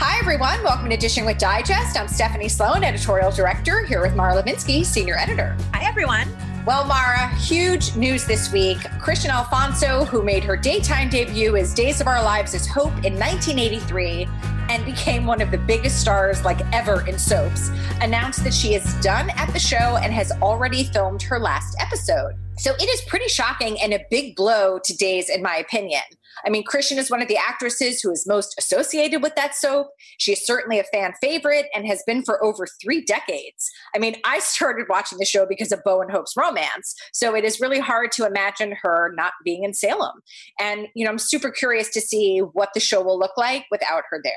Hi, everyone. Welcome to Dishing with Digest. I'm Stephanie Sloane, editorial director, here with Mara Levinsky, senior editor. Hi, everyone. Well, Mara, huge news this week. Kristian Alfonso, who made her daytime debut as Days of Our Lives as Hope in 1983 and became one of the biggest stars like ever in soaps, announced that she is done at the show and has already filmed her last episode. So it is pretty shocking and a big blow to Days, in my opinion. I mean, Kristian is one of the actresses who is most associated with that soap. She is certainly a fan favorite and has been for over three decades. I mean, I started watching the show because of Bo and Hope's romance. So it is really hard to imagine her not being in Salem. And, you know, I'm super curious to see what the show will look like without her there.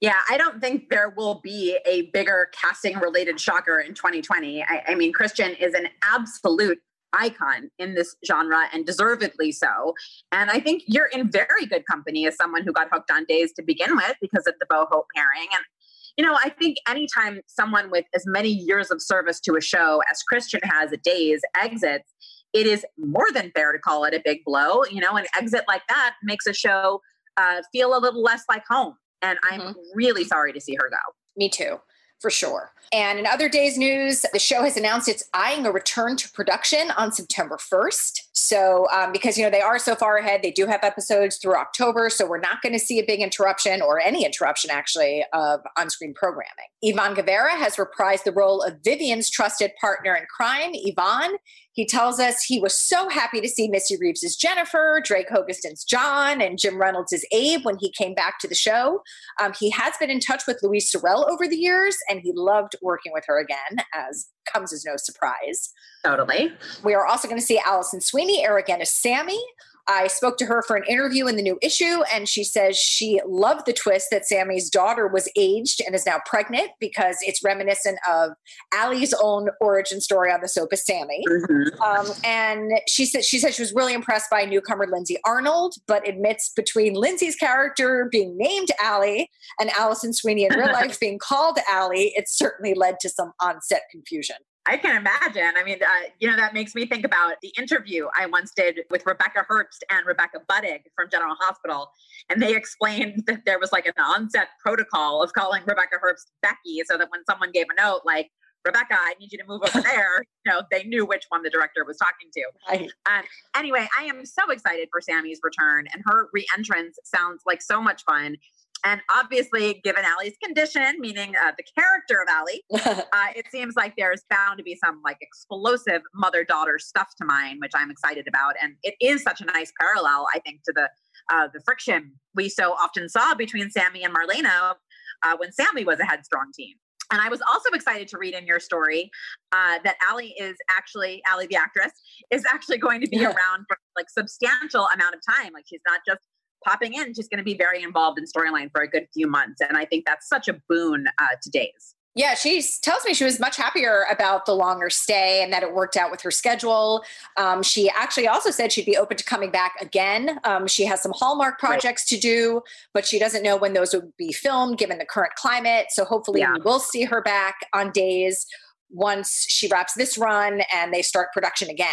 Yeah, I don't think there will be a bigger casting related shocker in 2020. I, I mean, Kristian is an absolute icon in this genre and deservedly so. And I think you're in very good company as someone who got hooked on Days to begin with because of the Bo Hope pairing. And, you know, I think anytime someone with as many years of service to a show as Kristian has at Days exits, it is more than fair to call it a big blow. You know, an exit like that makes a show uh, feel a little less like home. And I'm mm-hmm. really sorry to see her go. Me too for sure. And in other days' news, the show has announced it's eyeing a return to production on September 1st. So, um, because, you know, they are so far ahead, they do have episodes through October. So, we're not going to see a big interruption or any interruption, actually, of on screen programming. Ivan G'Vera has reprised the role of Vivian's trusted partner in crime, Ivan. He tells us he was so happy to see Missy Reeves as Jennifer, Drake Hogestyn's John, and Jim Reynolds as Abe when he came back to the show. Um, he has been in touch with Louise Sorel over the years, and he loved working with her again, as comes as no surprise. Totally. We are also going to see Alison Sweeney, Eric as Sammy. I spoke to her for an interview in the new issue, and she says she loved the twist that Sammy's daughter was aged and is now pregnant because it's reminiscent of Allie's own origin story on the soap as Sammy. Mm-hmm. Um, and she said she said she was really impressed by newcomer Lindsay Arnold, but admits between Lindsay's character being named Allie and Alison Sweeney in real life being called Allie, it certainly led to some on-set confusion. I can imagine. I mean, uh, you know, that makes me think about the interview I once did with Rebecca Herbst and Rebecca Budig from General Hospital. And they explained that there was like an onset protocol of calling Rebecca Herbst Becky so that when someone gave a note like, Rebecca, I need you to move over there. You know, they knew which one the director was talking to. Right. Um, anyway, I am so excited for Sammy's return, and her re-entrance sounds like so much fun. And obviously, given Allie's condition, meaning uh, the character of Allie, uh, it seems like there's bound to be some like explosive mother daughter stuff to mine, which I'm excited about. And it is such a nice parallel, I think, to the uh, the friction we so often saw between Sammy and Marlena uh, when Sammy was a headstrong teen. And I was also excited to read in your story uh, that Allie is actually Allie, the actress, is actually going to be yeah. around for like substantial amount of time. Like she's not just popping in, she's going to be very involved in storyline for a good few months. And I think that's such a boon uh, to Days. Yeah, she tells me she was much happier about the longer stay and that it worked out with her schedule. Um, she actually also said she'd be open to coming back again. Um, she has some Hallmark projects right. to do, but she doesn't know when those would be filmed given the current climate. So hopefully yeah. we will see her back on days once she wraps this run and they start production again.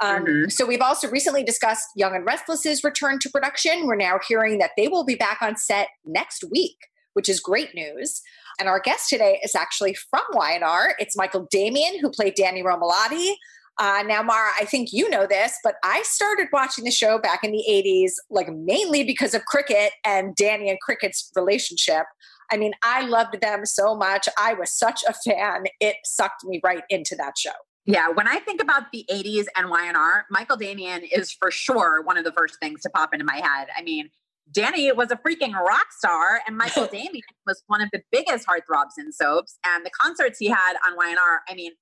Um, mm-hmm. So we've also recently discussed Young and Restless's return to production. We're now hearing that they will be back on set next week, which is great news. And our guest today is actually from Y&R. It's Michael Damian, who played Danny Romalotti. Uh, now, Mara, I think you know this, but I started watching the show back in the 80s, like mainly because of cricket and Danny and Cricket's relationship. I mean, I loved them so much. I was such a fan. It sucked me right into that show. Yeah, when I think about the 80s and YNR, Michael Damian is for sure one of the first things to pop into my head. I mean, Danny was a freaking rock star, and Michael Damian was one of the biggest heartthrobs in soaps. And the concerts he had on YNR, I mean,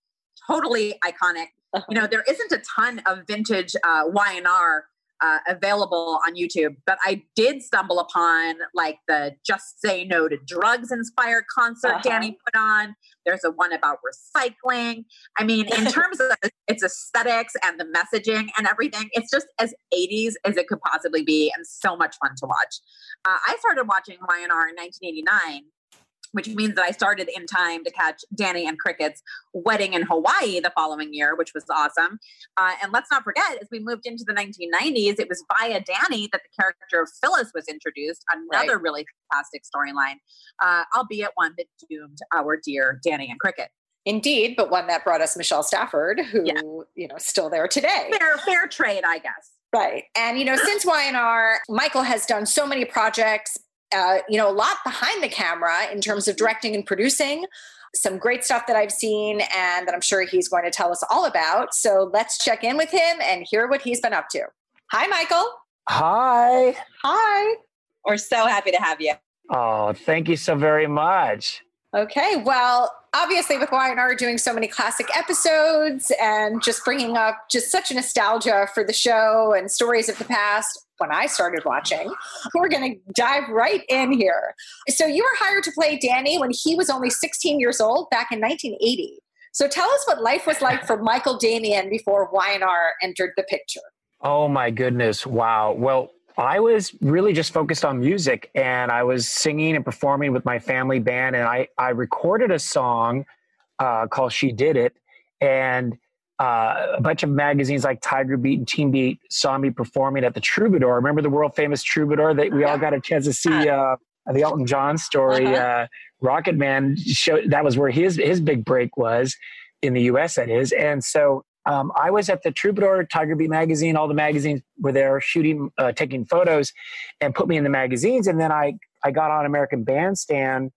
totally iconic. Uh-huh. You know, there isn't a ton of vintage uh, YNR uh, available on YouTube, but I did stumble upon like the Just Say No to Drugs inspired concert uh-huh. Danny put on. There's a one about recycling. I mean, in terms of its aesthetics and the messaging and everything, it's just as 80s as it could possibly be and so much fun to watch. Uh, I started watching YNR in 1989 which means that I started in time to catch Danny and Cricket's wedding in Hawaii the following year, which was awesome. Uh, and let's not forget, as we moved into the 1990s, it was via Danny that the character of Phyllis was introduced, another right. really fantastic storyline, uh, albeit one that doomed our dear Danny and Cricket. Indeed, but one that brought us Michelle Stafford, who yeah. you know still there today. Fair, fair trade, I guess. Right, and you know since YNR, Michael has done so many projects uh, you know, a lot behind the camera in terms of directing and producing. Some great stuff that I've seen and that I'm sure he's going to tell us all about. So let's check in with him and hear what he's been up to. Hi, Michael. Hi. Hi. We're so happy to have you. Oh, thank you so very much. Okay. Well, obviously, with YNR doing so many classic episodes and just bringing up just such a nostalgia for the show and stories of the past, when I started watching. We're going to dive right in here. So, you were hired to play Danny when he was only 16 years old back in 1980. So, tell us what life was like for Michael Damian before YNR entered the picture. Oh, my goodness. Wow. Well, I was really just focused on music and I was singing and performing with my family band. And I, I recorded a song uh, called She Did It. And uh, a bunch of magazines like Tiger Beat and Teen Beat saw me performing at the Troubadour. Remember the world famous Troubadour that we all got a chance to see uh, the Elton John story. Uh-huh. Uh, Rocket Man showed that was where his his big break was in the U.S. That is, and so um, I was at the Troubadour, Tiger Beat magazine. All the magazines were there shooting, uh, taking photos, and put me in the magazines. And then I I got on American Bandstand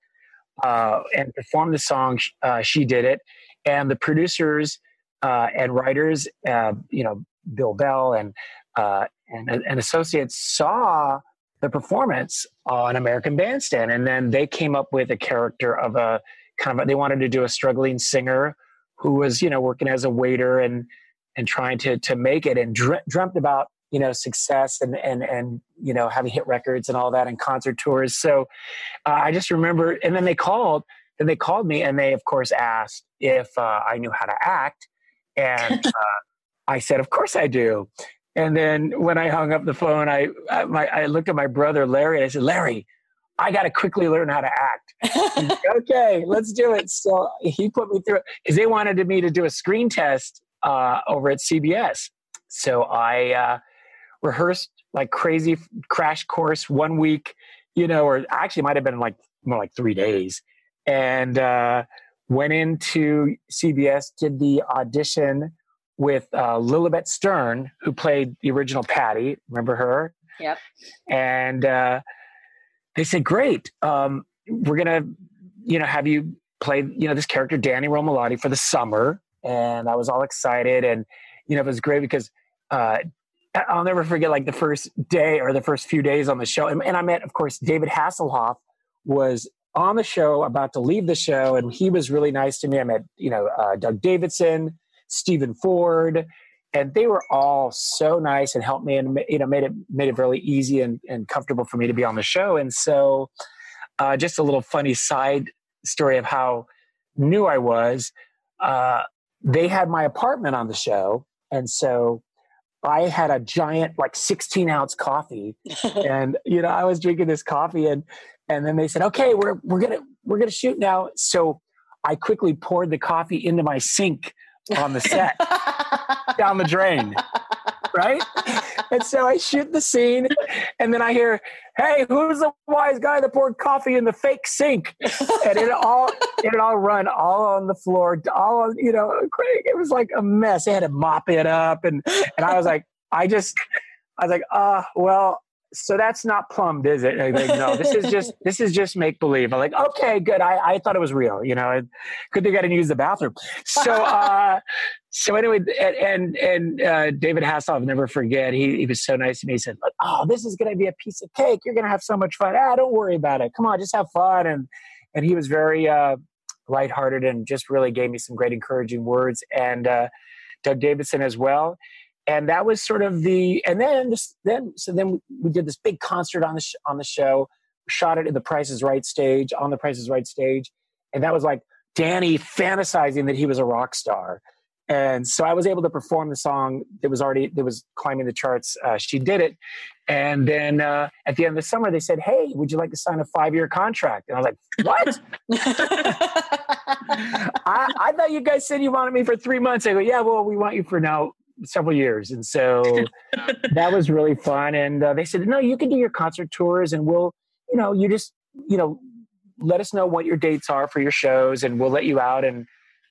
uh, and performed the song. Uh, she did it, and the producers uh, and writers, uh, you know, Bill Bell and, uh, and and associates saw the performance on American Bandstand, and then they came up with a character of a kind of a, they wanted to do a struggling singer who was you know working as a waiter and and trying to to make it and dr- dreamt about you know success and and and you know having hit records and all that and concert tours so uh, i just remember and then they called then they called me and they of course asked if uh, i knew how to act and uh, I said, Of course I do. And then when I hung up the phone, I, I, my, I looked at my brother, Larry, and I said, Larry, I got to quickly learn how to act. okay, let's do it. So he put me through it because they wanted me to do a screen test uh, over at CBS. So I uh, rehearsed like crazy crash course one week, you know, or actually might have been like more like three days. And uh, went into CBS, did the audition with uh, Lilibet Stern, who played the original Patty. Remember her? Yep. And uh, they said, "Great, um, we're gonna, you know, have you play, you know, this character Danny Romalotti for the summer." And I was all excited, and you know, it was great because uh, I'll never forget like the first day or the first few days on the show, and, and I met, of course, David Hasselhoff was on the show, about to leave the show, and he was really nice to me. I met, you know, uh, Doug Davidson, Stephen Ford, and they were all so nice and helped me, and you know, made it made it really easy and, and comfortable for me to be on the show. And so, uh, just a little funny side story of how new I was. Uh, they had my apartment on the show, and so I had a giant, like 16 ounce coffee, and you know, I was drinking this coffee, and and then they said, "Okay, we're we're gonna we're gonna shoot now." So I quickly poured the coffee into my sink on the set down the drain, right? and so I shoot the scene, and then I hear, "Hey, who's the wise guy that poured coffee in the fake sink?" And it all it all run all on the floor, all on, you know, Craig. it was like a mess. They had to mop it up, and and I was like, I just, I was like, uh, well, so that's not plumbed, is it? Like, no, this is just this is just make believe. I'm like, okay, good. I, I thought it was real. You know, good they I didn't use the bathroom. So uh, so anyway, and and uh, David Hasselhoff, never forget. He he was so nice to me. He said, "Oh, this is going to be a piece of cake. You're going to have so much fun. Ah, don't worry about it. Come on, just have fun." And and he was very uh, lighthearted and just really gave me some great encouraging words. And uh, Doug Davidson as well and that was sort of the and then this, then so then we did this big concert on the sh- on the show shot it in the Price is Right stage on the Price is Right stage. And that was like Danny fantasizing that he was a rock star. And so I was able to perform the song that was already that was climbing the charts. Uh, she did it. And then uh, at the end of the summer they said hey would you like to sign a five year contract? And I was like what? I, I thought you guys said you wanted me for three months. I go yeah well we want you for now several years, and so that was really fun. And uh, they said, "No, you can do your concert tours, and we'll, you know, you just, you know, let us know what your dates are for your shows, and we'll let you out, and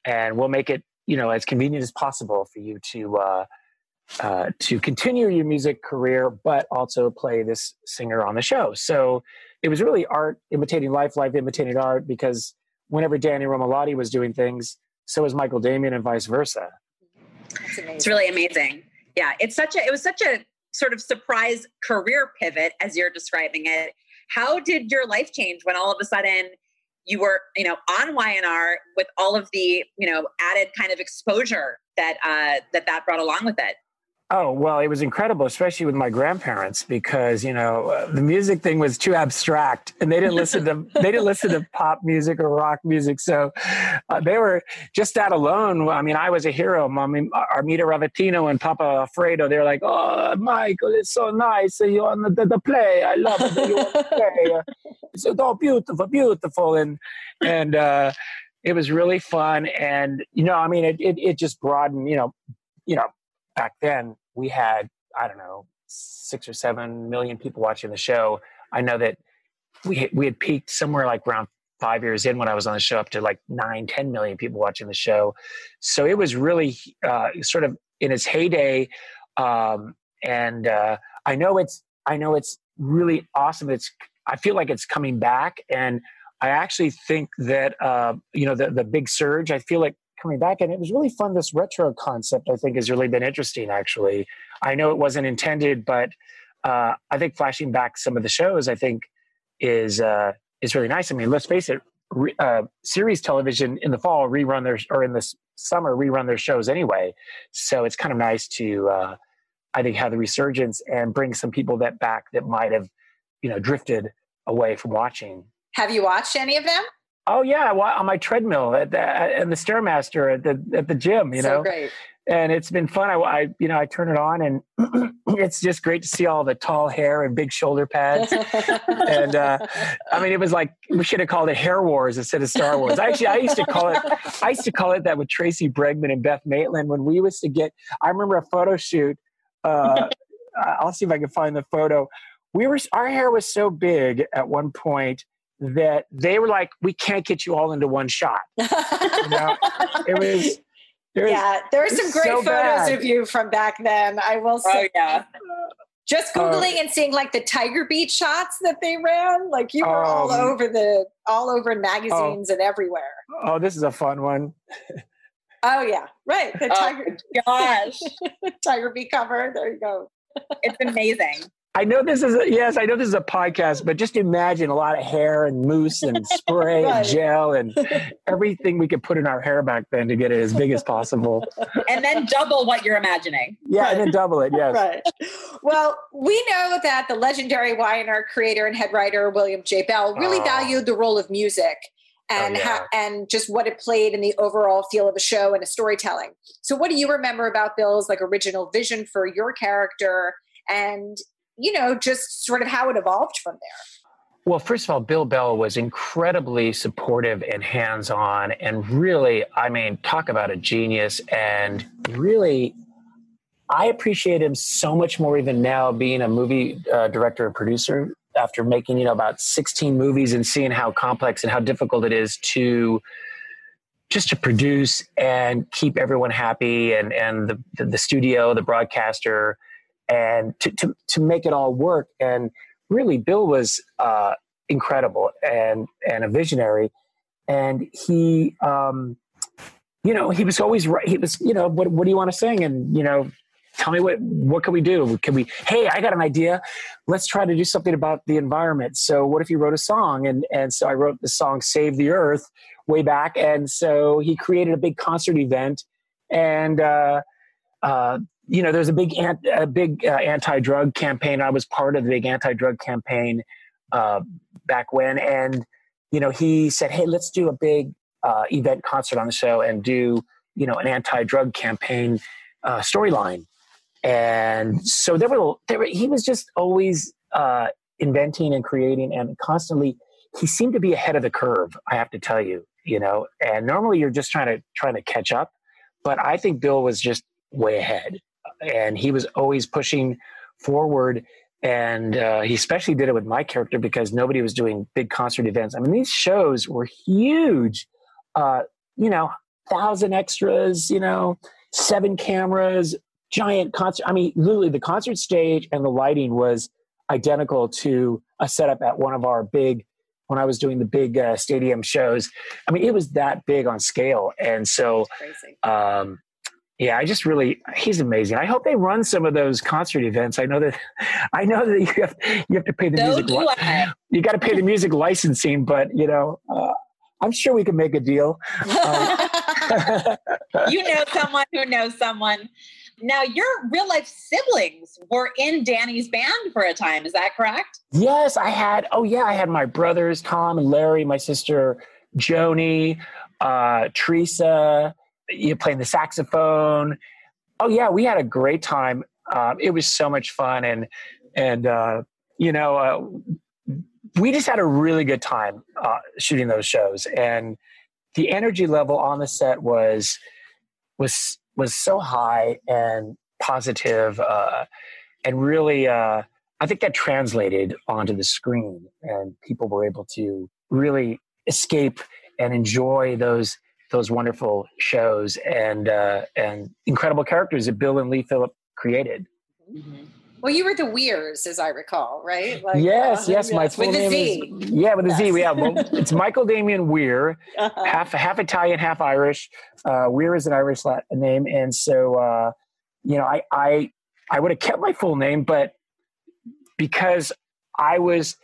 and we'll make it, you know, as convenient as possible for you to." Uh, uh, to continue your music career, but also play this singer on the show. So it was really art imitating life, life imitating art, because whenever Danny Romalotti was doing things, so was Michael Damian and vice versa. It's really amazing. Yeah, it's such a it was such a sort of surprise career pivot as you're describing it. How did your life change when all of a sudden you were, you know, on YNR with all of the, you know, added kind of exposure that uh, that that brought along with it? Oh, well, it was incredible, especially with my grandparents, because, you know, uh, the music thing was too abstract and they didn't listen to, they didn't listen to pop music or rock music. So uh, they were just that alone. I mean, I was a hero. I mean, Armida Ravatino and Papa Alfredo, they're like, oh, Michael, it's so nice. You on the, the, the play. I love it. You on the play. It's so beautiful, beautiful. And, and, uh, it was really fun. And, you know, I mean, it, it, it just broadened, you know, you know, back then we had I don't know six or seven million people watching the show. I know that we we had peaked somewhere like around five years in when I was on the show up to like nine, 10 million people watching the show. So it was really uh, sort of in its heyday. Um, and uh, I know it's I know it's really awesome. It's I feel like it's coming back, and I actually think that uh, you know the the big surge. I feel like coming back and it was really fun this retro concept i think has really been interesting actually. I know it wasn't intended but uh, i think flashing back some of the shows i think is uh, is really nice. I mean let's face it re, uh, series television in the fall rerun their or in the summer rerun their shows anyway. So it's kind of nice to uh, i think have the resurgence and bring some people that back that might have you know drifted away from watching. Have you watched any of them Oh yeah, on my treadmill at the at the stairmaster at the at the gym. You so know, great. And it's been fun. I, I you know I turn it on and it's just great to see all the tall hair and big shoulder pads. and uh, I mean, it was like we should have called it Hair Wars instead of Star Wars. Actually, I used to call it I used to call it that with Tracy Bregman and Beth Maitland when we used to get. I remember a photo shoot. Uh, I'll see if I can find the photo. We were our hair was so big at one point that they were like, we can't get you all into one shot. you know? It was. There yeah, there are some great so photos bad. of you from back then. I will oh, say. Oh, yeah. Just uh, googling uh, and seeing like the Tiger Beat shots that they ran, like you were um, all over the, all over magazines oh, and everywhere. Oh, this is a fun one. oh yeah, right. The oh, Tiger, gosh, Tiger Beat cover. There you go. it's amazing. I know this is a, yes, I know this is a podcast, but just imagine a lot of hair and mousse and spray right. and gel and everything we could put in our hair back then to get it as big as possible. And then double what you're imagining. Yeah, right. and then double it. Yes. Right. Well, we know that the legendary YNR creator and head writer William J. Bell really oh. valued the role of music oh, and oh, yeah. ha- and just what it played in the overall feel of a show and a storytelling. So, what do you remember about Bill's like original vision for your character? And you know, just sort of how it evolved from there. Well, first of all, Bill Bell was incredibly supportive and hands on, and really, I mean, talk about a genius. And really, I appreciate him so much more even now being a movie uh, director and producer after making, you know, about 16 movies and seeing how complex and how difficult it is to just to produce and keep everyone happy and, and the, the, the studio, the broadcaster, and to, to, to make it all work. And really, Bill was uh, incredible and, and a visionary. And he, um, you know, he was always right. He was, you know, what, what do you want to sing? And, you know, tell me what, what can we do? Can we, hey, I got an idea. Let's try to do something about the environment. So what if you wrote a song? And, and so I wrote the song Save the Earth way back. And so he created a big concert event and, uh, uh, you know, there's a big, a big uh, anti-drug campaign. I was part of the big anti-drug campaign uh, back when. And, you know, he said, hey, let's do a big uh, event concert on the show and do you know an anti-drug campaign uh, storyline and so there were there were, he was just always uh, inventing and creating and constantly he seemed to be ahead of the curve i have to tell you you know and normally you're just trying to trying to catch up but i think bill was just way ahead and he was always pushing forward and uh, he especially did it with my character because nobody was doing big concert events i mean these shows were huge uh, you know, thousand extras, you know, seven cameras, giant concert. I mean, literally, the concert stage and the lighting was identical to a setup at one of our big when I was doing the big uh, stadium shows. I mean, it was that big on scale, and so. Um, yeah, I just really he's amazing. I hope they run some of those concert events. I know that I know that you have you have to pay the so music. Li- you got to pay the music licensing, but you know, uh, I'm sure we can make a deal. Um, you know someone who knows someone. Now, your real life siblings were in Danny's band for a time. Is that correct? Yes, I had. Oh, yeah, I had my brothers, Tom and Larry, my sister, Joni, uh, Teresa, you playing the saxophone. Oh, yeah, we had a great time. Uh, it was so much fun. And, and, uh, you know, uh, we just had a really good time uh, shooting those shows, and the energy level on the set was was was so high and positive, uh, and really, uh, I think that translated onto the screen, and people were able to really escape and enjoy those those wonderful shows and uh, and incredible characters that Bill and Lee Phillip created. Mm-hmm. Well, you were the Weirs, as I recall, right? Like, yes, uh, yes. My full with name is yeah, with a yes. Z. We have well, it's Michael Damian Weir, uh-huh. half half Italian, half Irish. Uh, Weir is an Irish name, and so uh, you know, I I I would have kept my full name, but because I was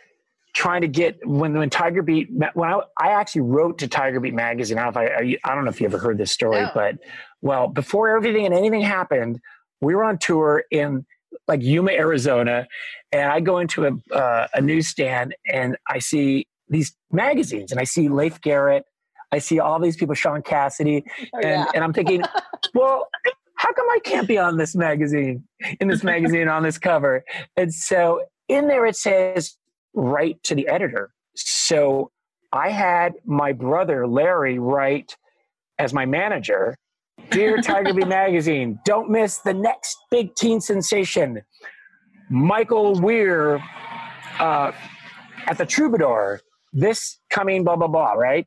trying to get when when Tiger Beat when I, I actually wrote to Tiger Beat magazine. I don't know if I, I don't know if you ever heard this story, no. but well, before everything and anything happened, we were on tour in like Yuma, Arizona, and I go into a, uh, a newsstand and I see these magazines and I see Leif Garrett, I see all these people, Shaun Cassidy, oh, and, yeah. and I'm thinking, well, how come I can't be on this magazine, in this magazine on this cover? And so in there it says, write to the editor. So I had my brother Larry write as my manager Dear Tiger Beat Magazine, don't miss the next big teen sensation. Michael Weir uh, at the Troubadour, this coming blah, blah, blah, right?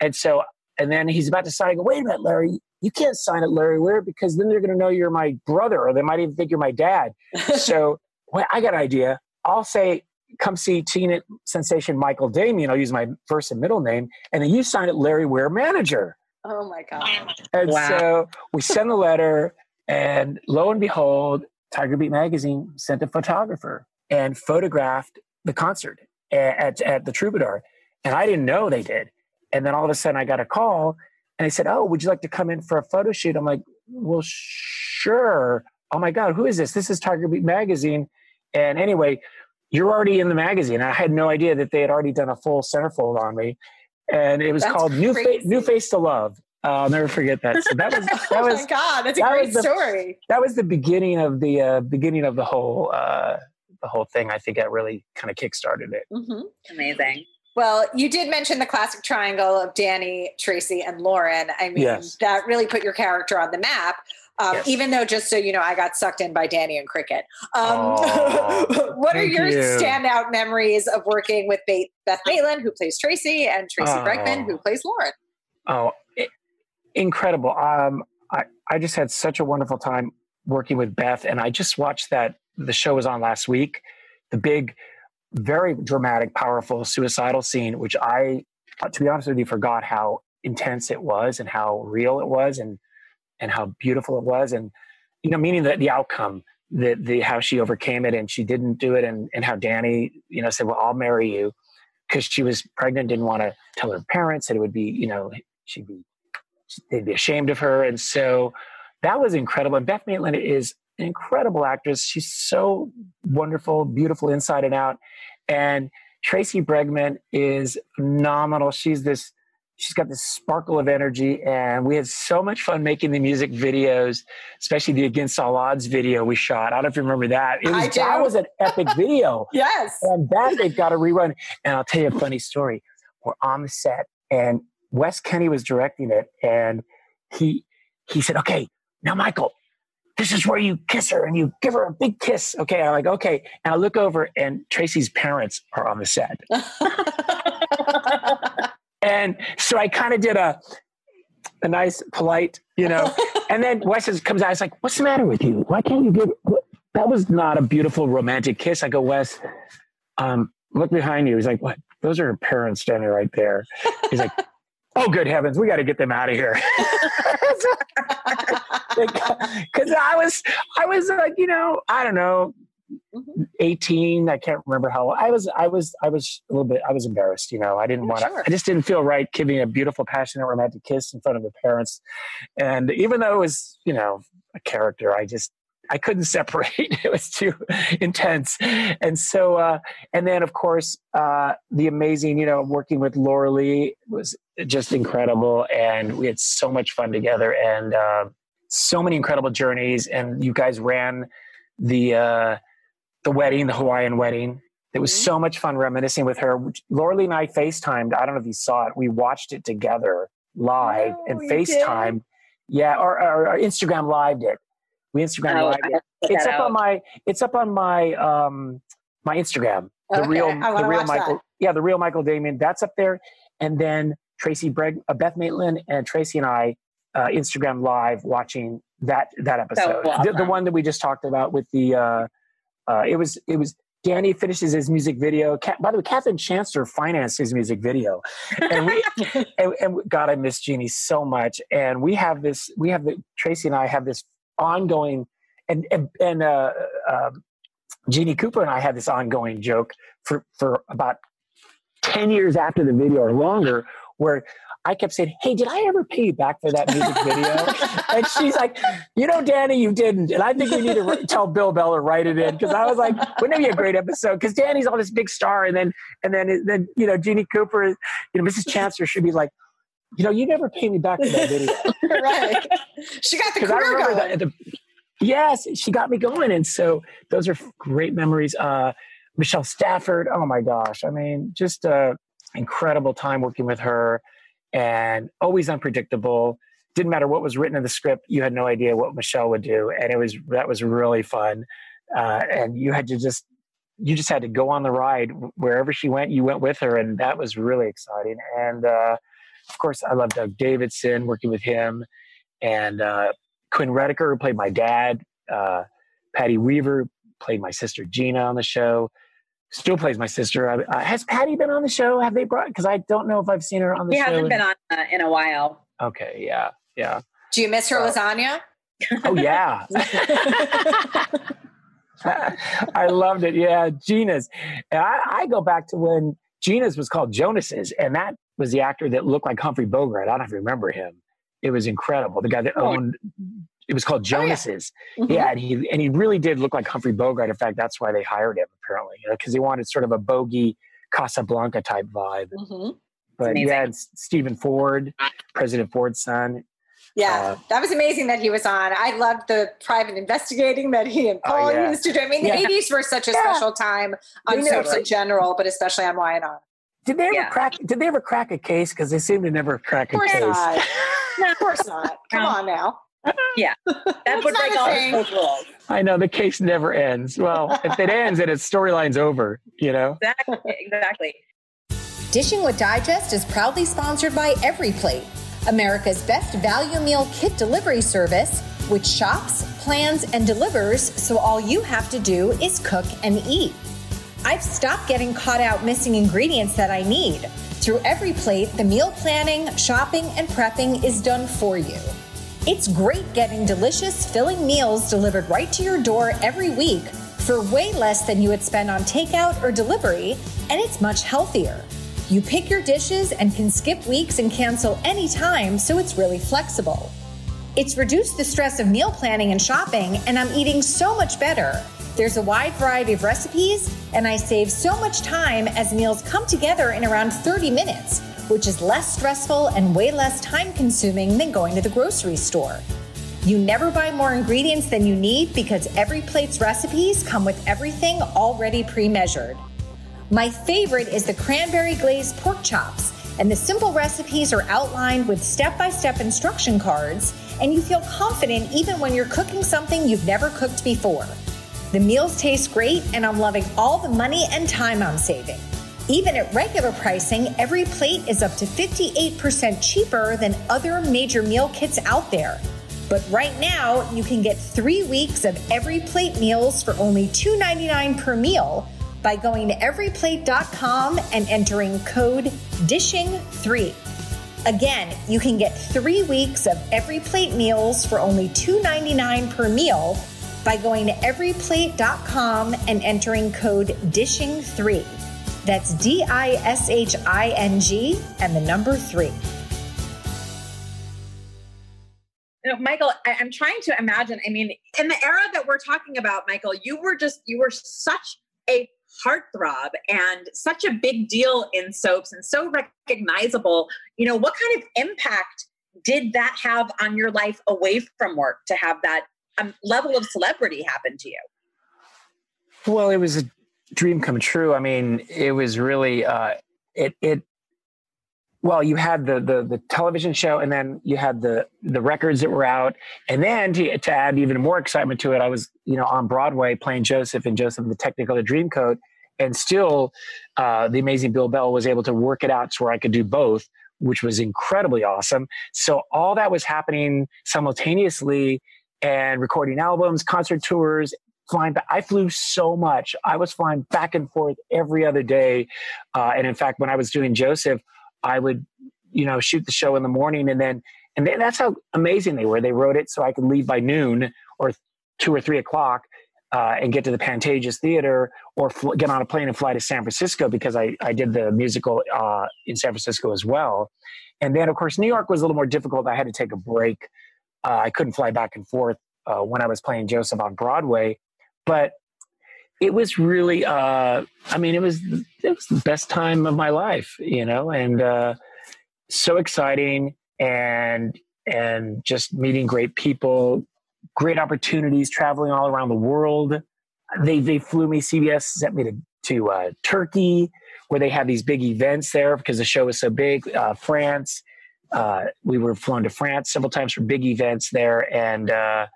And so, and then he's about to sign. I go, wait a minute, Larry, you can't sign it, Larry Weir, because then they're going to know you're my brother, or they might even think you're my dad. so, well, I got an idea. I'll say, come see teen sensation Michael Damian. I'll use my first and middle name, and then you sign it, Larry Weir, manager. Oh my God. And wow. so we send the letter, and lo and behold, Tiger Beat Magazine sent a photographer and photographed the concert at, at the Troubadour. And I didn't know they did. And then all of a sudden I got a call and they said, Oh, would you like to come in for a photo shoot? I'm like, Well, sure. Oh my God, who is this? This is Tiger Beat Magazine. And anyway, you're already in the magazine. I had no idea that they had already done a full centerfold on me and it was that's called New, Fa- New Face to Love. I'll never forget that. So that was that oh was my god, that's a great the, story. That was the beginning of the uh, beginning of the whole uh, the whole thing. I think that really kind of kickstarted it. Mm-hmm. Amazing. Well, you did mention the classic triangle of Danny, Tracy, and Lauren. I mean, yes. that really put your character on the map. Um, Yes. Even though, just so you know, I got sucked in by Danny and Cricket. Um, what are your you. standout memories of working with Beth Maitland, who plays Tracy, and Tracy Oh. Bregman, who plays Lauren? Oh, i incredible. Um, I, I just had such a wonderful time working with Beth, and I just watched that. The show was on last week. The big, very dramatic, powerful suicidal scene, which I, to be honest with you, forgot how intense it was and how real it was and and how beautiful it was. And you know meaning that the outcome the the how she overcame it and she didn't do it and and how Danny you know said well I'll marry you because she was pregnant didn't want to tell her parents that it would be you know she'd be they'd be ashamed of her. And so that was incredible. And Beth Maitland is an incredible actress. She's so wonderful beautiful inside and out. And Tracy Bregman is phenomenal. She's this she's got this sparkle of energy and we had so much fun making the music videos especially the against all odds video we shot. I don't know if you remember that. It was that was an epic video. Yes. and that they've got a rerun. And i'll tell you a funny story. We're on the set and wes kenney was directing it and he he said okay now michael this is where you kiss her and you give her a big kiss. Okay i'm like okay. And i look over and tracy's parents are on the set and so I kind of did a a nice, polite, you know. and then Wes is- comes out. It's like, "What's the matter with you? Why can't you give?" what- That was not a beautiful romantic kiss. I go, Wes, um, look behind you. He's like, "What? Those are her parents standing right there." He's like, "Oh, good heavens, we got to get them out of here." Because I was, I was like, you know, I don't know, Mhm. 18 i can't remember how i was i was i was a little bit i was embarrassed you know i didn't want to sure. i just didn't feel right giving a beautiful passionate romantic kiss in front of the parents and even though it was you know a character i just i couldn't separate it was too intense and so uh and then of course uh the amazing you know working with lauralee was just incredible and we had so much fun together and uh so many incredible journeys and you guys ran the uh the wedding, the Hawaiian wedding. It was Mhm. so much fun reminiscing with her. Lauralee and I FaceTimed. I don't know if you saw it. We watched it together live Oh, and did? FaceTime. Yeah, or, or, or Instagram lived it. We Instagram Oh, lived it. have to check It's up out. on my it's up on my um my Instagram. The Okay, real the real Michael. that. Yeah, the real Michael Damian. That's up there. And then Tracy Breg, uh, Beth Maitland and Tracy and I uh, Instagram live watching that that episode. the, the one that we just talked about with the uh, uh, it was it was Danny finishes his music video. By the way, Catherine Chancellor financed his music video, and we and, and God, I miss Jeanne so much. And we have this, we have the Tracy and I have this ongoing, and and, and uh, uh, Jeanne Cooper and I had this ongoing joke for for about ten years after the video or longer, where I kept saying, "Hey, did I ever pay you back for that music video?" and she's like, "You know, Danny, you didn't." And I think we need to tell Bill Bell to write it in because I was like, "Wouldn't it be a great episode?" Because Danny's all this big star, and then and then then you know, Jeanne Cooper, you know, Mrs. Chancellor should be like. You know, you never paid me back for that video. right. She got the career going. that. The, yes, she got me going, and so those are great memories. Uh, Michelle Stafford, oh my gosh! I mean, just a incredible time working with her, and always unpredictable. Didn't matter what was written in the script; you had no idea what Michelle would do, and it was that was really fun. Uh, and you had to just you just had to go on the ride wherever she went. You went with her, and that was really exciting. And uh, of course, I love Doug Davidson working with him, and uh, Quinn Redeker, who played my dad. Uh, Patty Weaver played my sister Gina on the show. Still plays my sister. Uh, has Patty been on the show? Have they brought? Because I don't know if I've seen her on the He show. She hasn't been on uh, in a while. Okay, yeah, yeah. Do you miss her Uh, lasagna? Oh yeah. I loved it. Yeah, Gina's. And I, I go back to when Gina's was called Jonas's, and that was the actor that looked like Humphrey Bogart. I don't know if you remember him. It was incredible. The guy that Oh. owned. It was called Oh, yeah. Jonas's. Mhm. Yeah, and he and he really did look like Humphrey Bogart. In fact, that's why they hired him apparently, you know, because they wanted sort of a bogey Casablanca type vibe. Mhm. But Amazing. yeah, and Stephen Ford, President Ford's son. Yeah, Uh, that was amazing that he was on. I loved the private investigating that he and Oh, Paul yeah. used to do. I mean, the Yeah. 80s were such a Yeah. special time on They never- soaps in general, but especially on Y&R. Did they ever Yeah. crack? Did they ever crack a case? Because they seem to never crack Of a course case. not. No, of course not. Come No. on now. Yeah, that would break all those rules. I know the case never ends. Well, if it ends, then its storyline's over. You know. Exactly. Exactly. Dishing with Digest is proudly sponsored by EveryPlate, America's best value meal kit delivery service, which shops, plans, and delivers so all you have to do is cook and eat. I've stopped getting caught out missing ingredients that I need. Through EveryPlate, the meal planning, shopping, and prepping is done for you. It's great getting delicious, filling meals delivered right to your door every week for way less than you would spend on takeout or delivery, and it's much healthier. You pick your dishes and can skip weeks and cancel anytime, so it's really flexible. It's reduced the stress of meal planning and shopping, and I'm eating so much better. There's a wide variety of recipes, and I save so much time as meals come together in around 30 minutes, which is less stressful and way less time consuming than going to the grocery store. You never buy more ingredients than you need because every plate's recipes come with everything already pre measured. My favorite is the cranberry glazed pork chops, and the simple recipes are outlined with step by step instruction cards, and you feel confident even when you're cooking something you've never cooked before. The meals taste great, and I'm loving all the money and time I'm saving. Even at regular pricing, every plate is up to 58% cheaper than other major meal kits out there. But right now, you can get three weeks of every plate meals for only $2.99 per meal by going to everyplate.com and entering code DISHING3. Again, you can get three weeks of every plate meals for only $2.99 per meal by going to everyplate.com and entering code DISHING3. That's D I S H I N G and the number three. You know, Michael, I, I'm trying to imagine. I mean, in the era that we're talking about, Michael, you were just, you were such a heartthrob and such a big deal in soaps and so recognizable. You know, what kind of impact did that have on your life away from work to have that um, level of celebrity happen to you? Well, it was a dream come true. I mean, it was really uh, it it. Well, you had the, the the television show, and then you had the the records that were out, and then to, to add even more excitement to it, I was you know on Broadway playing Joseph and Joseph the Technicolor Dreamcoat, and still, uh, the amazing Bill Bell was able to work it out so where I could do both, which was incredibly awesome. So all that was happening simultaneously, and recording albums, concert tours, flying back. I flew so much. I was flying back and forth every other day. Uh, and in fact, when I was doing Joseph, I would, you know, shoot the show in the morning and then, and then that's how amazing they were. They wrote it so I could leave by noon or two or three o'clock uh, and get to the Pantages Theater or fl- get on a plane and fly to San Francisco because I, I did the musical uh, in San Francisco as well. And then, of course, New York was a little more difficult. I had to take a break. Uh, I couldn't fly back and forth uh, when I was playing Joseph on Broadway but it was really uh, i mean it was it was the best time of my life you know and uh, so exciting and and just meeting great people great opportunities traveling all around the world. They they flew me cbs sent me to to uh, turkey where they have these big events there because the show was so big uh, france uh, we were flown to france several times for big events there and uh,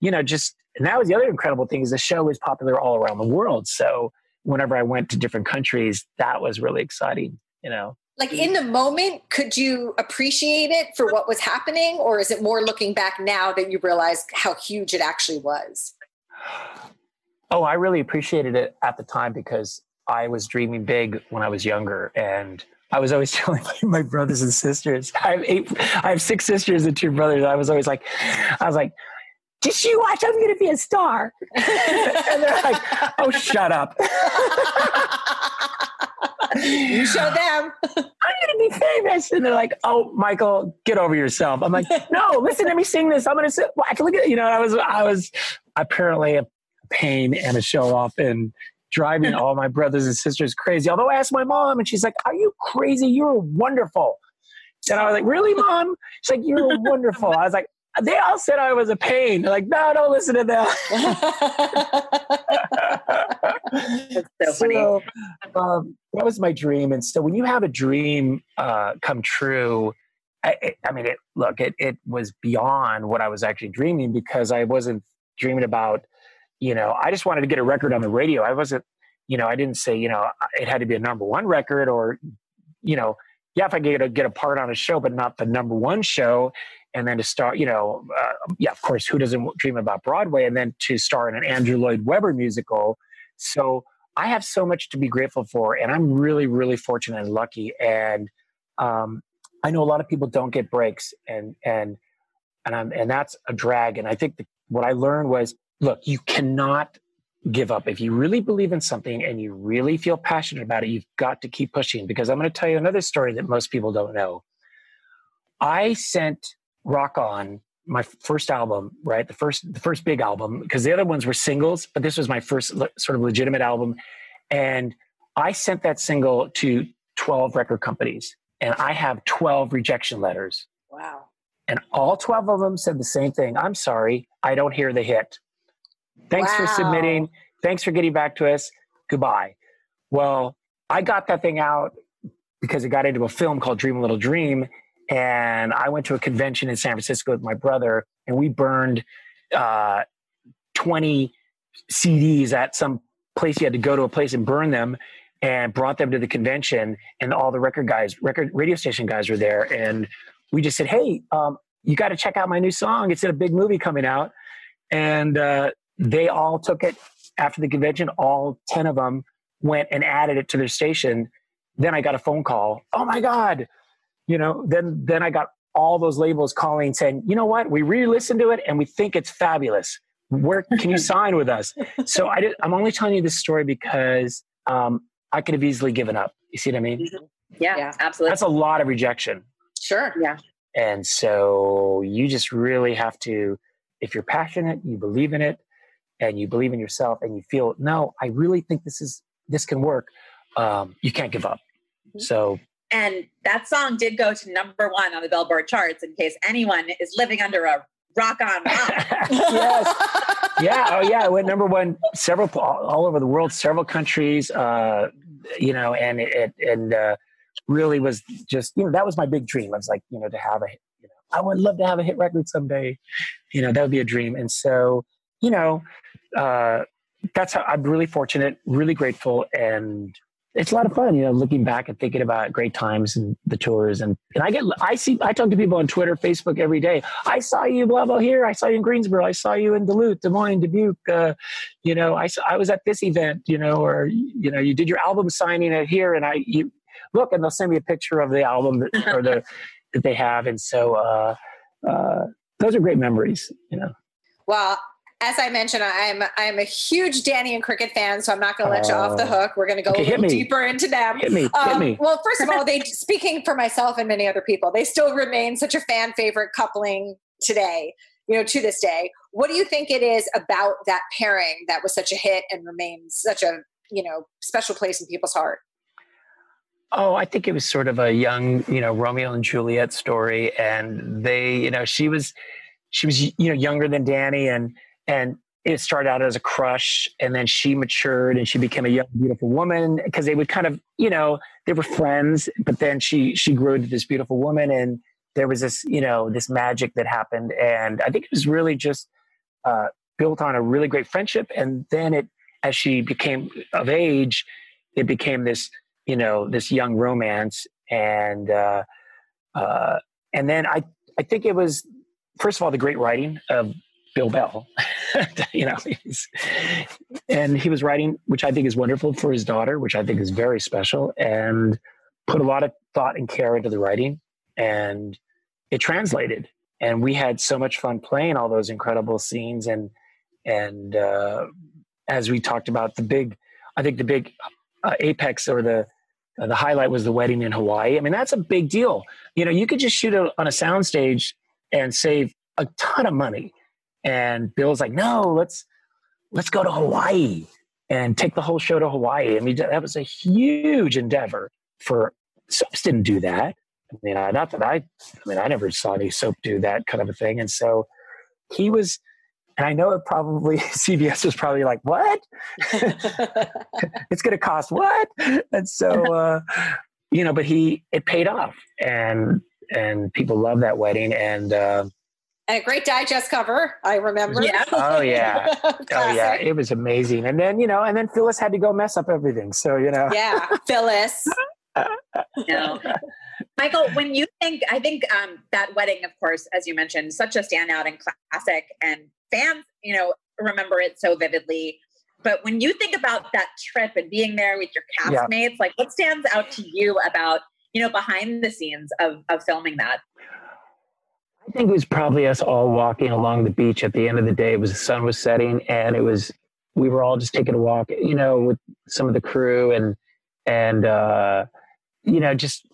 you know just and that was the other incredible thing is the show was popular all around the world. So whenever I went to different countries, that was really exciting, you know. Like in the moment, could you appreciate it for what was happening? Or is it more looking back now that you realize how huge it actually was? Oh, I really appreciated it at the time because I was dreaming big when I was younger. And I was always telling my, brothers and sisters, I have eight, I have six sisters and two brothers. I was always like, I was like, just you watch, I'm going to be a star. and they're like, oh, shut up. you show them. I'm going to be famous. And they're like, oh, Michael, get over yourself. I'm like, no, listen to me sing this. I'm going to sit, watch, look at, you know, I was, I was apparently a pain and a show off and driving all my brothers and sisters crazy. Although I asked my mom and she's like, are you crazy? You're wonderful. And I was like, really, mom? She's like, you're wonderful. I was like, they all said I was a pain. They're like, no, don't listen to them. That's so. So, um, that was my dream. And so when you have a dream uh, come true, I, I mean, it, look, it, it was beyond what I was actually dreaming because I wasn't dreaming about, you know, I just wanted to get a record on the radio. I wasn't, you know, I didn't say, you know, it had to be a number one record or, you know, yeah, if I get a, get a part on a show, but not the number one show. And then to start, you know, uh, yeah, of course, who doesn't dream about Broadway? And then to star in an Andrew Lloyd Webber musical. So I have so much to be grateful for. And I'm really, really fortunate and lucky. And um, I know a lot of people don't get breaks. And, and, and, I'm, and that's a drag. And I think the, what I learned was look, you cannot give up. If you really believe in something and you really feel passionate about it, you've got to keep pushing. Because I'm going to tell you another story that most people don't know. I sent Rock On my first album, right? The first the first big album because the other ones were singles, but this was my first le- sort of legitimate album and I sent that single to 12 record companies and I have 12 rejection letters. Wow. And all 12 of them said the same thing. I'm sorry, I don't hear the hit. Thanks wow. for submitting. Thanks for getting back to us. Goodbye. Well, I got that thing out because it got into a film called Dream a Little Dream. And I went to a convention in San Francisco with my brother, and we burned uh, 20 CDs at some place. You had to go to a place and burn them and brought them to the convention. And all the record guys, record radio station guys were there. And we just said, Hey, um, you got to check out my new song. It's in a big movie coming out. And uh, they all took it after the convention. All 10 of them went and added it to their station. Then I got a phone call. Oh my God. You know, then, then I got all those labels calling saying, you know what? We re-listened to it and we think it's fabulous. Where can you sign with us? So I did, I'm only telling you this story because um, I could have easily given up. You see what I mean? Mm-hmm. Yeah, yeah, absolutely. That's a lot of rejection. Sure. Yeah. And so you just really have to, if you're passionate, you believe in it, and you believe in yourself, and you feel, no, I really think this is this can work. Um, you can't give up. Mm-hmm. So. And that song did go to number one on the Billboard charts. In case anyone is living under a rock on rock. yes. Yeah. Oh, yeah. It went number one several all over the world, several countries. Uh, you know, and it and uh, really was just you know that was my big dream. I was like you know to have a you know I would love to have a hit record someday. You know that would be a dream. And so you know uh, that's how I'm really fortunate, really grateful, and it's a lot of fun, you know, looking back and thinking about great times and the tours. And, and I get, I see, I talk to people on Twitter, Facebook every day. I saw you, blah, blah, here. I saw you in Greensboro. I saw you in Duluth, Des Moines, Dubuque. Uh, you know, I, I was at this event, you know, or, you know, you did your album signing at here and I, you look and they'll send me a picture of the album that, or the, that they have. And so, uh, uh, those are great memories, you know. Well, as I mentioned, I'm I'm a huge Danny and Cricket fan, so I'm not going to let you off the oh. hook. We're going to go okay, a little deeper into them. Hit me, um, hit me. Well, first of all, they speaking for myself and many other people, they still remain such a fan favorite coupling today. You know, to this day. What do you think it is about that pairing that was such a hit and remains such a you know special place in people's heart? Oh, I think it was sort of a young, you know, Romeo and Juliet story, and they, you know, she was, she was, you know, younger than Danny, and and it started out as a crush and then she matured and she became a young beautiful woman because they would kind of you know they were friends but then she she grew into this beautiful woman and there was this you know this magic that happened and i think it was really just uh, built on a really great friendship and then it as she became of age it became this you know this young romance and uh, uh, and then i i think it was first of all the great writing of Bill Bell, you know, and he was writing, which I think is wonderful for his daughter, which I think is very special, and put a lot of thought and care into the writing, and it translated. And we had so much fun playing all those incredible scenes, and and uh, as we talked about the big, I think the big uh, apex or the uh, the highlight was the wedding in Hawaii. I mean, that's a big deal. You know, you could just shoot a, on a soundstage and save a ton of money and Bill's like, no, let's let's go to Hawaii and take the whole show to Hawaii. I mean, that was a huge endeavor for soaps didn't do that. I mean, not that I, I mean, I never saw any soap do that kind of a thing. And so he was, and I know it probably CBS was probably like, what? it's going to cost what? And so, uh, you know, but he, it paid off. And and people love that wedding. And uh, and a great digest cover, I remember. Yeah. Oh yeah. oh yeah. It was amazing. And then, you know, and then Phyllis had to go mess up everything. So, you know. Yeah, Phyllis. no. Michael, when you think, I think um, that wedding, of course, as you mentioned, such a standout and classic, and fans, you know, remember it so vividly. But when you think about that trip and being there with your castmates, yeah. like what stands out to you about, you know, behind the scenes of, of filming that? I think it was probably us all walking along the beach at the end of the day. It was the sun was setting and it was we were all just taking a walk, you know, with some of the crew and and uh you know, just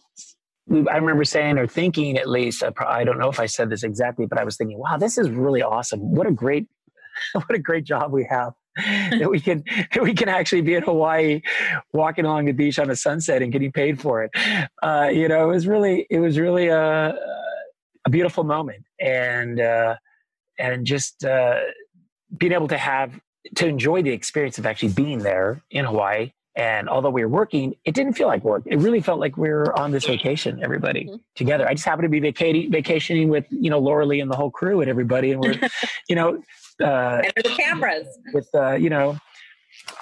I remember saying or thinking at least I don't know if I said this exactly, but I was thinking, wow, this is really awesome. What a great what a great job we have that we can that we can actually be in Hawaii, walking along the beach on a sunset and getting paid for it. Uh, you know, it was really it was really a a beautiful moment, and uh, and just uh, being able to have to enjoy the experience of actually being there in Hawaii. And although we were working, it didn't feel like work. It really felt like we were on this vacation, everybody mm-hmm. together. I just happened to be vacating, vacationing with, you know, Lauralee and the whole crew and everybody. And we're, you know, uh, and the cameras with uh, you know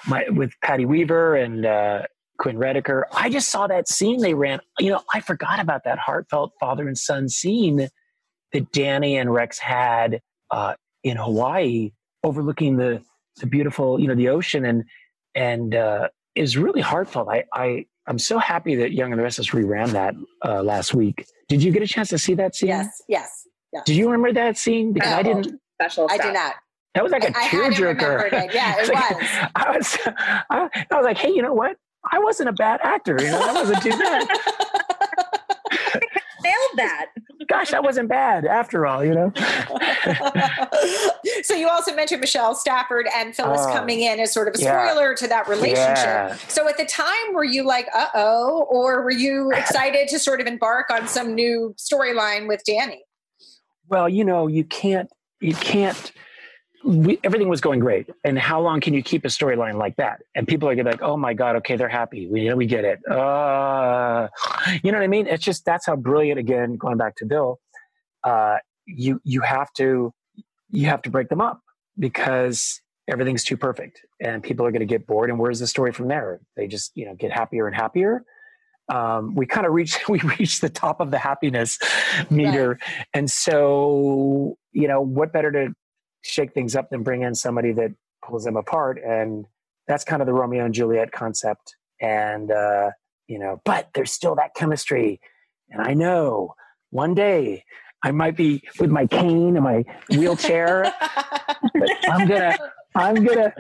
my with Patty Weaver and uh, Quinn Redeker. I just saw that scene they ran. You know, I forgot about that heartfelt father and son scene that Danny and Rex had uh, in Hawaii, overlooking the the beautiful you know the ocean and and uh, is really heartfelt. I I I'm so happy that Young and the Restless reran that uh, last week. Did you get a chance to see that scene? Yes, yes. yes. Did you remember that scene? Because I didn't. Special. I did not. That was like a tearjerker. Yeah, it was. Like, I was. I, I, was like, hey, you know what? I wasn't a bad actor. You know, that wasn't too bad. Nailed that. Gosh, that wasn't bad after all. You know. so you also mentioned Michelle Stafford and Phyllis uh, coming in as sort of a spoiler yeah. to that relationship. Yeah. So at the time, were you like, uh oh, or were you excited to sort of embark on some new storyline with Danny? Well, you know, you can't. You can't we, everything was going great. And how long can you keep a storyline like that? And people are gonna be like, oh my God, okay, they're happy. We, we get it. Uh, you know what I mean? It's just, that's how brilliant, again, going back to Bill, uh, you, you have to, you have to break them up because everything's too perfect and people are going to get bored. And where's the story from there? They just, you know, get happier and happier. Um, we kind of reached, we reached the top of the happiness meter. Right. And so, you know, what better to, shake things up than bring in somebody that pulls them apart. And that's kind of the Romeo and Juliet concept. And, uh, you know, but there's still that chemistry. And I know one day I might be with my cane and my wheelchair, but I'm gonna, I'm gonna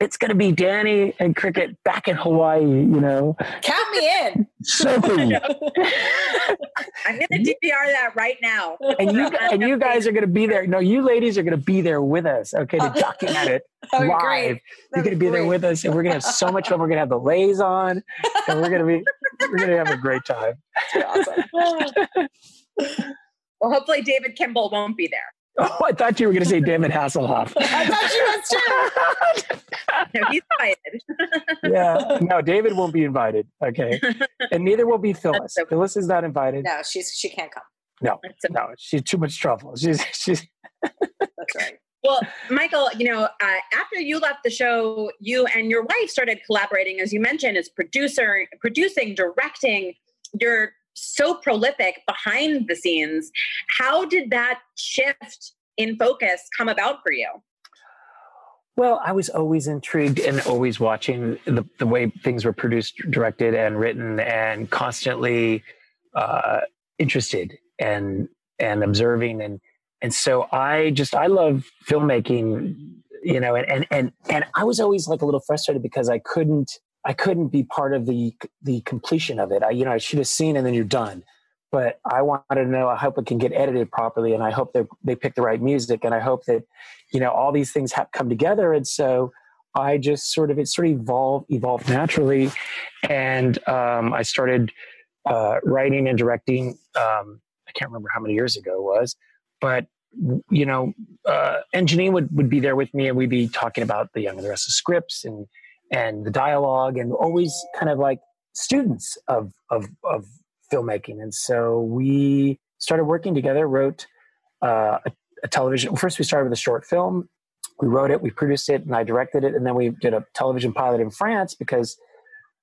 it's going to be Danny and Cricket back in Hawaii, you know. Count me in. Sophie. I'm going to DVR that right now. And you and you guys are going to be there. No, you ladies are going to be there with us, okay, to oh. document it oh, live. You're going to be great. there with us, and we're going to have so much fun. We're going to have the leis on, and we're going to be we're going to have a great time. Awesome. well, hopefully David Kimble won't be there. Oh, I thought you were going to say David Hasselhoff. I thought you was too. no, he's invited. yeah, no, David won't be invited. Okay, and neither will be Phyllis. So Phyllis is not invited. No, she's she can't come. No, no, she's too much trouble. She's she's. That's right. Well, Michael, you know, uh, after you left the show, you and your wife started collaborating, as you mentioned, as producer, producing, directing. You're so prolific behind the scenes. How did that shift in focus come about for you? Well, I was always intrigued and always watching the, the way things were produced, directed, and written, and constantly uh, interested and and observing and and so I just I love filmmaking, you know, and and and and I was always like a little frustrated because I couldn't I couldn't be part of the the completion of it. I, you know, I should have seen and then you're done. But I wanted to know. I hope it can get edited properly, and I hope they they pick the right music, and I hope that you know all these things have come together. And so I just sort of it sort of evolved evolved naturally, and um, I started uh, writing and directing. Um, I can't remember how many years ago it was, but you know, uh, would, would be there with me, and we'd be talking about the Young and the Restless scripts and and the dialogue and always kind of like students of of of filmmaking. And so we started working together, wrote uh, a, a, television. First, we started with a short film. We wrote it, we produced it, and I directed it. And then we did a television pilot in France because,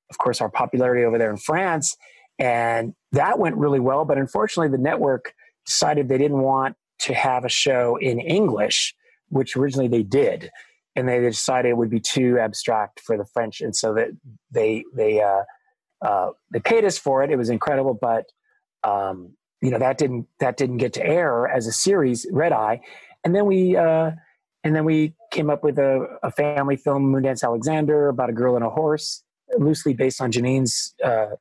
of course, our popularity over there in France. And that went really well. But unfortunately, the network decided they didn't want to have a show in English, which originally they did. And they decided it would be too abstract for the French. And so that they, they, uh, uh, they paid us for it. It was incredible, but um, you know that didn't that didn't get to air as a series, Red Eye. And then we uh, and then we came up with a, a family film, Moondance Alexander, about a girl and a horse, loosely based on Janeen's uh,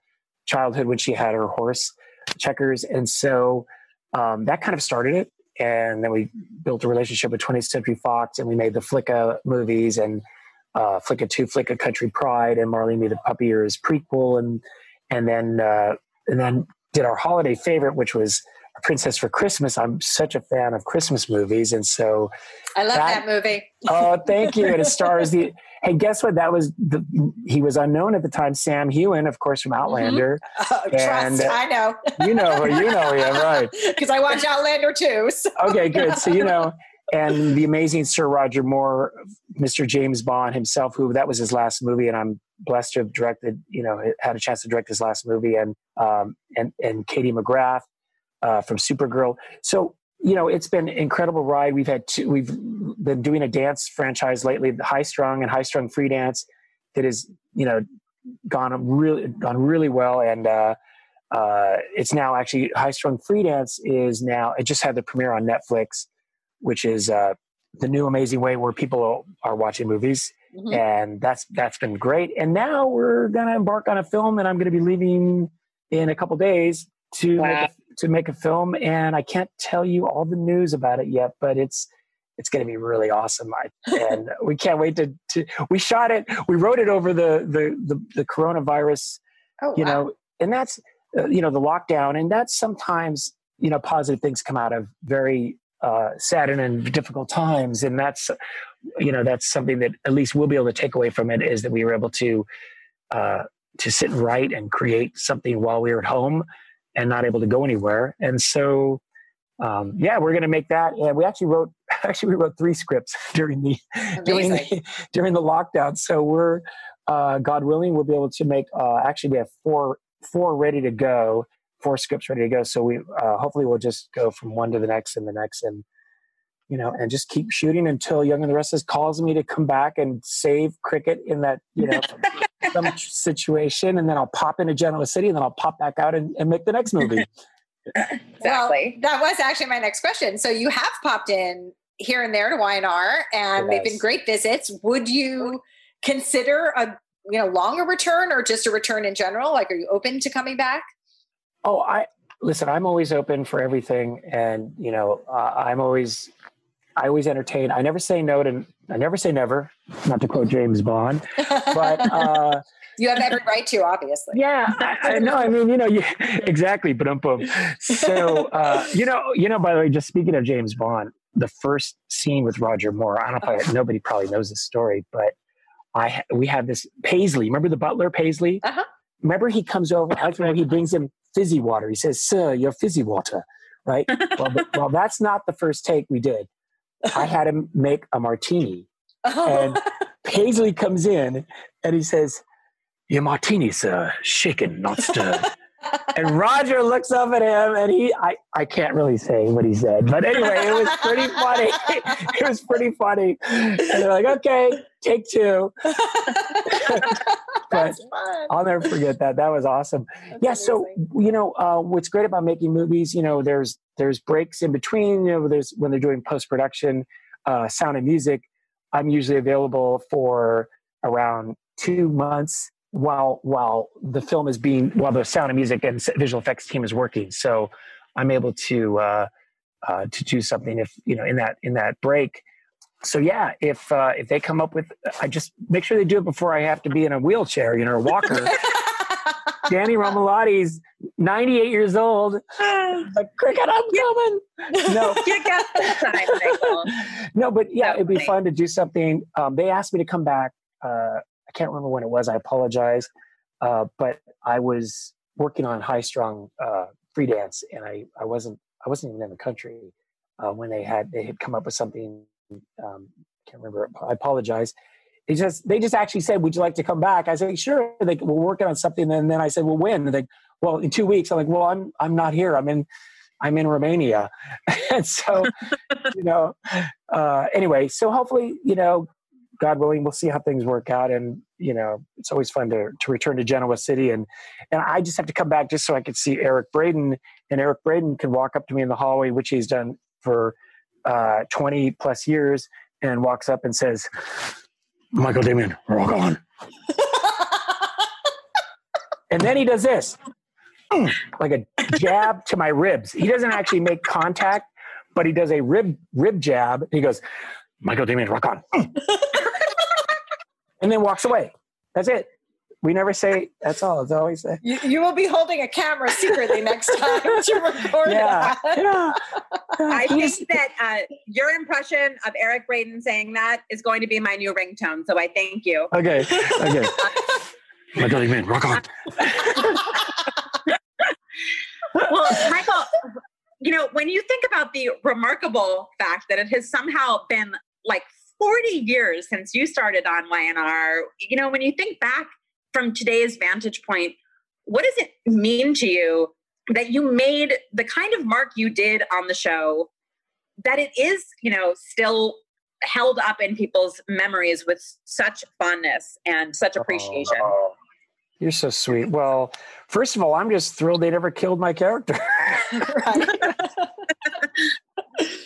childhood when she had her horse, Checkers. And so um, that kind of started it. And then we built a relationship with 20th Century Fox, and we made the Flicka movies and uh, Flicka Two, Flicka Country Pride, and Marley Me the Puppy Years prequel, and and then uh, and then did our holiday favorite, which was a Princess for Christmas. I'm such a fan of Christmas movies, and so I love that, that movie. oh, thank you! And it stars the. Hey, guess what? That was the. He was unknown at the time. Sam Heughan, of course, from mm-hmm. Outlander. Mm-hmm. Oh, and, trust, I know. you know, who you know, yeah, right. Because I watch Outlander too. So. Okay, good. So you know, and the amazing Sir Roger Moore, Mr. James Bond himself, who that was his last movie, and I'm blessed to have directed, you know, had a chance to direct his last movie, and um, and and Katie McGrath uh, from Supergirl. So you know, it's been an incredible ride. We've had two, we've been doing a dance franchise lately, the High Strung and High Strung Free Dance, that has you know gone really gone really well, and uh, uh, it's now actually High Strung Free Dance is now it just had the premiere on Netflix which is uh, the new amazing way where people are watching movies. Mm-hmm. And that's that's been great. And now we're gonna embark on a film, and I'm gonna be leaving in a couple days to wow. make a, to make a film. And I can't tell you all the news about it yet, but it's it's going to be really awesome. I, and we can't wait to, to, we shot it. We wrote it over the, the, the, the coronavirus, oh, you wow. know, and that's, uh, you know, the lockdown. And that's sometimes, you know, positive things come out of very uh, saddened and difficult times. And that's, you know, that's something that at least we'll be able to take away from it is that we were able to, uh, to sit and write and create something while we were at home and not able to go anywhere. And so, um, yeah, we're going to make that. And we actually wrote, actually we wrote three scripts during the, during the, during the lockdown. So we're, uh, God willing, we'll be able to make, uh, actually we have four, four ready to go four scripts ready to go. So we uh, hopefully we'll just go from one to the next and the next, and you know, and just keep shooting until Young and the Restless calls me to come back and save cricket in that you know some situation, and then I'll pop into Genoa City, and then I'll pop back out and, and make the next movie. exactly. Well, that was actually my next question. So you have popped in here and there to Y&R, and yes. they've been great visits. Would you consider a you know longer return or just a return in general? Like, are you open to coming back? Oh, I listen. I'm always open for everything, and you know, uh, I'm always, I always entertain. I never say no to. I never say never. Not to quote James Bond, but. Uh, you have every right to, obviously. Yeah, I, I know. I mean, you know, you, exactly. But boom. So, uh, you know, you know. By the way, just speaking of James Bond, the first scene with Roger Moore. I don't know if I, nobody probably knows this story, but I we have this Paisley. Remember the butler Paisley? Uh-huh. Remember he comes over. I he brings him fizzy water. He says, Sir, your fizzy water, right? well, well, that's not the first take we did. I had him make a martini. Oh. And Paisley comes in and he says, Your martini, sir, uh, shaken, not stirred. and Roger looks up at him and he I, I can't really say what he said, but anyway, it was pretty funny. it was pretty funny. And they're like, okay, take two. but I'll never forget that. That was awesome. That's yeah. Amazing. So you know, uh, what's great about making movies, you know, there's there's breaks in between. You know, there's when they're doing post production, uh, sound and music. I'm usually available for around two months while while the film is being while the sound and music and visual effects team is working. So I'm able to uh, uh, to do something if you know in that in that break. So yeah, if uh, if they come up with, I just make sure they do it before I have to be in a wheelchair, you know, a walker. Danny Romalotti's 98 years old. like, cricket, I'm coming. No, time, No, but yeah, it'd be fun to do something. Um, they asked me to come back. Uh, I can't remember when it was. I apologize. Uh, but I was working on high strung uh, free dance, and I I wasn't I wasn't even in the country uh, when they had they had come up with something. Um, can't remember. I apologize. They just they just actually said, "Would you like to come back?" I said, "Sure." They we're working on something, and then I said, "Well, when?" They, well, in two weeks. I'm like, "Well, I'm I'm not here. I'm in I'm in Romania," and so you know. Uh, anyway, so hopefully, you know, God willing, we'll see how things work out. And you know, it's always fun to to return to Genoa City, and and I just have to come back just so I could see Eric Braeden, and Eric Braeden can walk up to me in the hallway, which he's done for uh, 20 plus years, and walks up and says, "Michael Damian, rock on." and then he does this, like a jab to my ribs. He doesn't actually make contact, but he does a rib rib jab. He goes, "Michael Damian, rock on." and then walks away. That's it. We never say that's all. It's always say. You, you will be holding a camera secretly next time to record Yeah, that. yeah. I He's- think that uh, your impression of Eric Braeden saying that is going to be my new ringtone. So I thank you. Okay, okay. Michael Damian, rock on. Well, Michael, you know, when you think about the remarkable fact that it has somehow been like 40 years since you started on Y&R, you know, when you think back from today's vantage point, what does it mean to you that you made the kind of mark you did on the show, that it is, you know, still held up in people's memories with such fondness and such appreciation? Oh, you're so sweet. Well, first of all, I'm just thrilled they never killed my character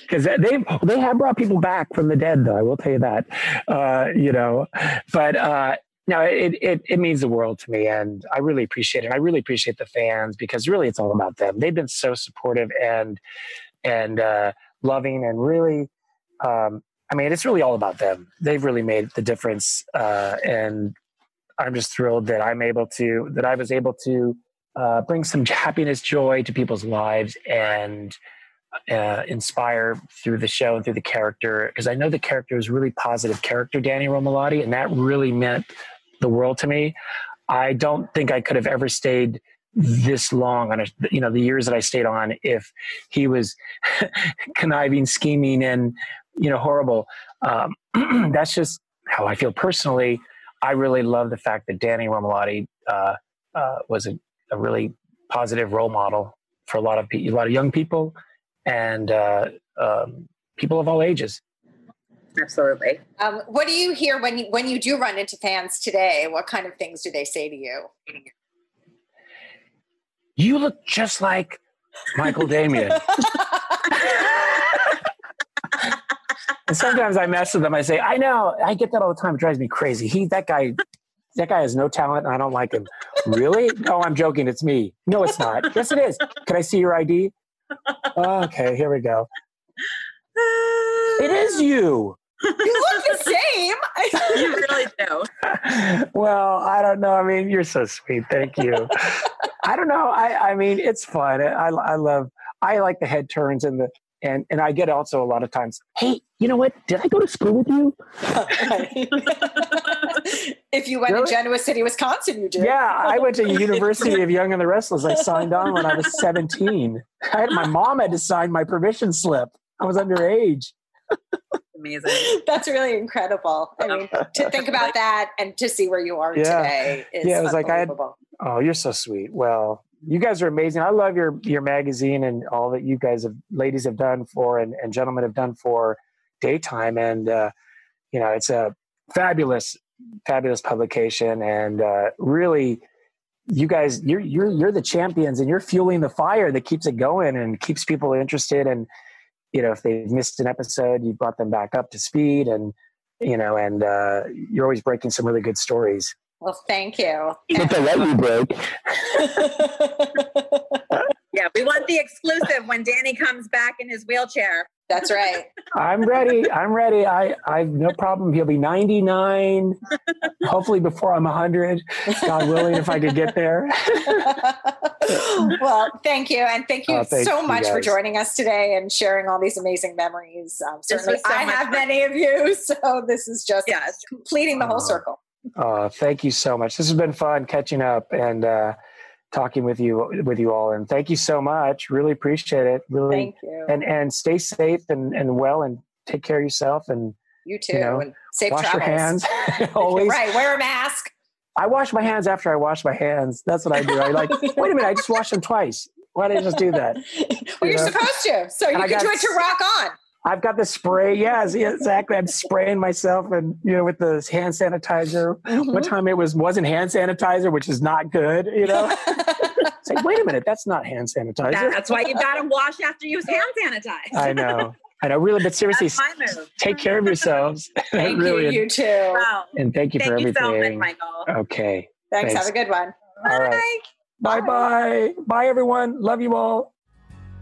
because they they have brought people back from the dead, though. I will tell you that. Uh, you know, but uh, no, it, it it means the world to me, and I really appreciate it. I really appreciate the fans because really, it's all about them. They've been so supportive and and uh, loving, and really. Um, I mean, it's really all about them. They've really made the difference, uh, and I'm just thrilled that I'm able to that I was able to uh, bring some happiness, joy to people's lives, and uh, inspire through the show and through the character. Because I know the character is really positive character, Danny Romalotti, and that really meant the world to me. I don't think I could have ever stayed this long on a you know the years that I stayed on if he was conniving, scheming, and you know horrible. Um, that's just how I feel personally. I really love the fact that Danny Romalotti uh, uh, was a, a really positive role model for a lot of pe- a lot of young people and uh, um, people of all ages. Absolutely. Um, what do you hear when you when you do run into fans today? What kind of things do they say to you? You look just like Michael Damian. and sometimes I mess with them. I say, I know, I get that all the time. It drives me crazy. He, that guy, that guy has no talent, and I don't like him. Really? No, I'm joking. It's me. No, it's not. Yes, it is. Can I see your ID? Okay, here we go. It is you. You look the same. you really do. well, I don't know. I mean, you're so sweet. Thank you. I don't know. I, I mean, it's fun. I, I love, I like the head turns and the, and, and I get also a lot of times, hey, you know what? Did I go to school with you? if you went Really? to Genoa City, Wisconsin, you did. Yeah, I went to University of Young and the Restless. I signed on when I was 17. I had, my mom had to sign my permission slip. I was underage. Amazing. That's really incredible. I mean, to think about that and to see where you are Yeah. today is Yeah, it was like I had- unbelievable. Oh, you're so sweet. Well, you guys are amazing. I love your your magazine and all that you guys have ladies have done for and, and gentlemen have done for daytime. And uh, you know, it's a fabulous, fabulous publication and uh, really you guys you're you're you're the champions and you're fueling the fire that keeps it going and keeps people interested and you know if they've missed an episode you brought them back up to speed and you know and uh, you're always breaking some really good stories Well, thank you. let you break Yeah, we want the exclusive when Danny comes back in his wheelchair. That's right. I'm ready. I'm ready. I I've no problem. He'll be 99. Hopefully before I'm 100. God willing, if I could get there. well, thank you. And thank you thank so you, much for joining us today and sharing all these amazing memories. Um, certainly, so I have fun. many of you. So this is just Yes. completing the whole Oh. circle. Uh, thank you so much. This has been fun catching up, and uh, talking with you with you all and thank you so much really appreciate it really Thank you. and and stay safe and and well and take care of yourself and you too. you know, and safe wash travels. your hands always Right. Wear a mask. i wash my hands after i wash my hands that's what i do i like wait a minute i just washed them twice why did i just do that well, You you're know? supposed to. So you And can do it to rock on. I've got the spray. Yes, yeah, exactly. I'm spraying myself, and you know, with the hand sanitizer. Mm-hmm. One time it was wasn't hand sanitizer, which is not good. You know, it's like, wait a minute, that's not hand sanitizer. That's why you got to wash after you use hand sanitizer. I know, I know. Really, but seriously, That's my move. take care of yourselves. Thank really, you. You too. Wow. and thank you Thank for you so much, everything. Michael. okay, Thanks. Thanks. Have a good one. all right. Bye, bye, bye, everyone. Love you all.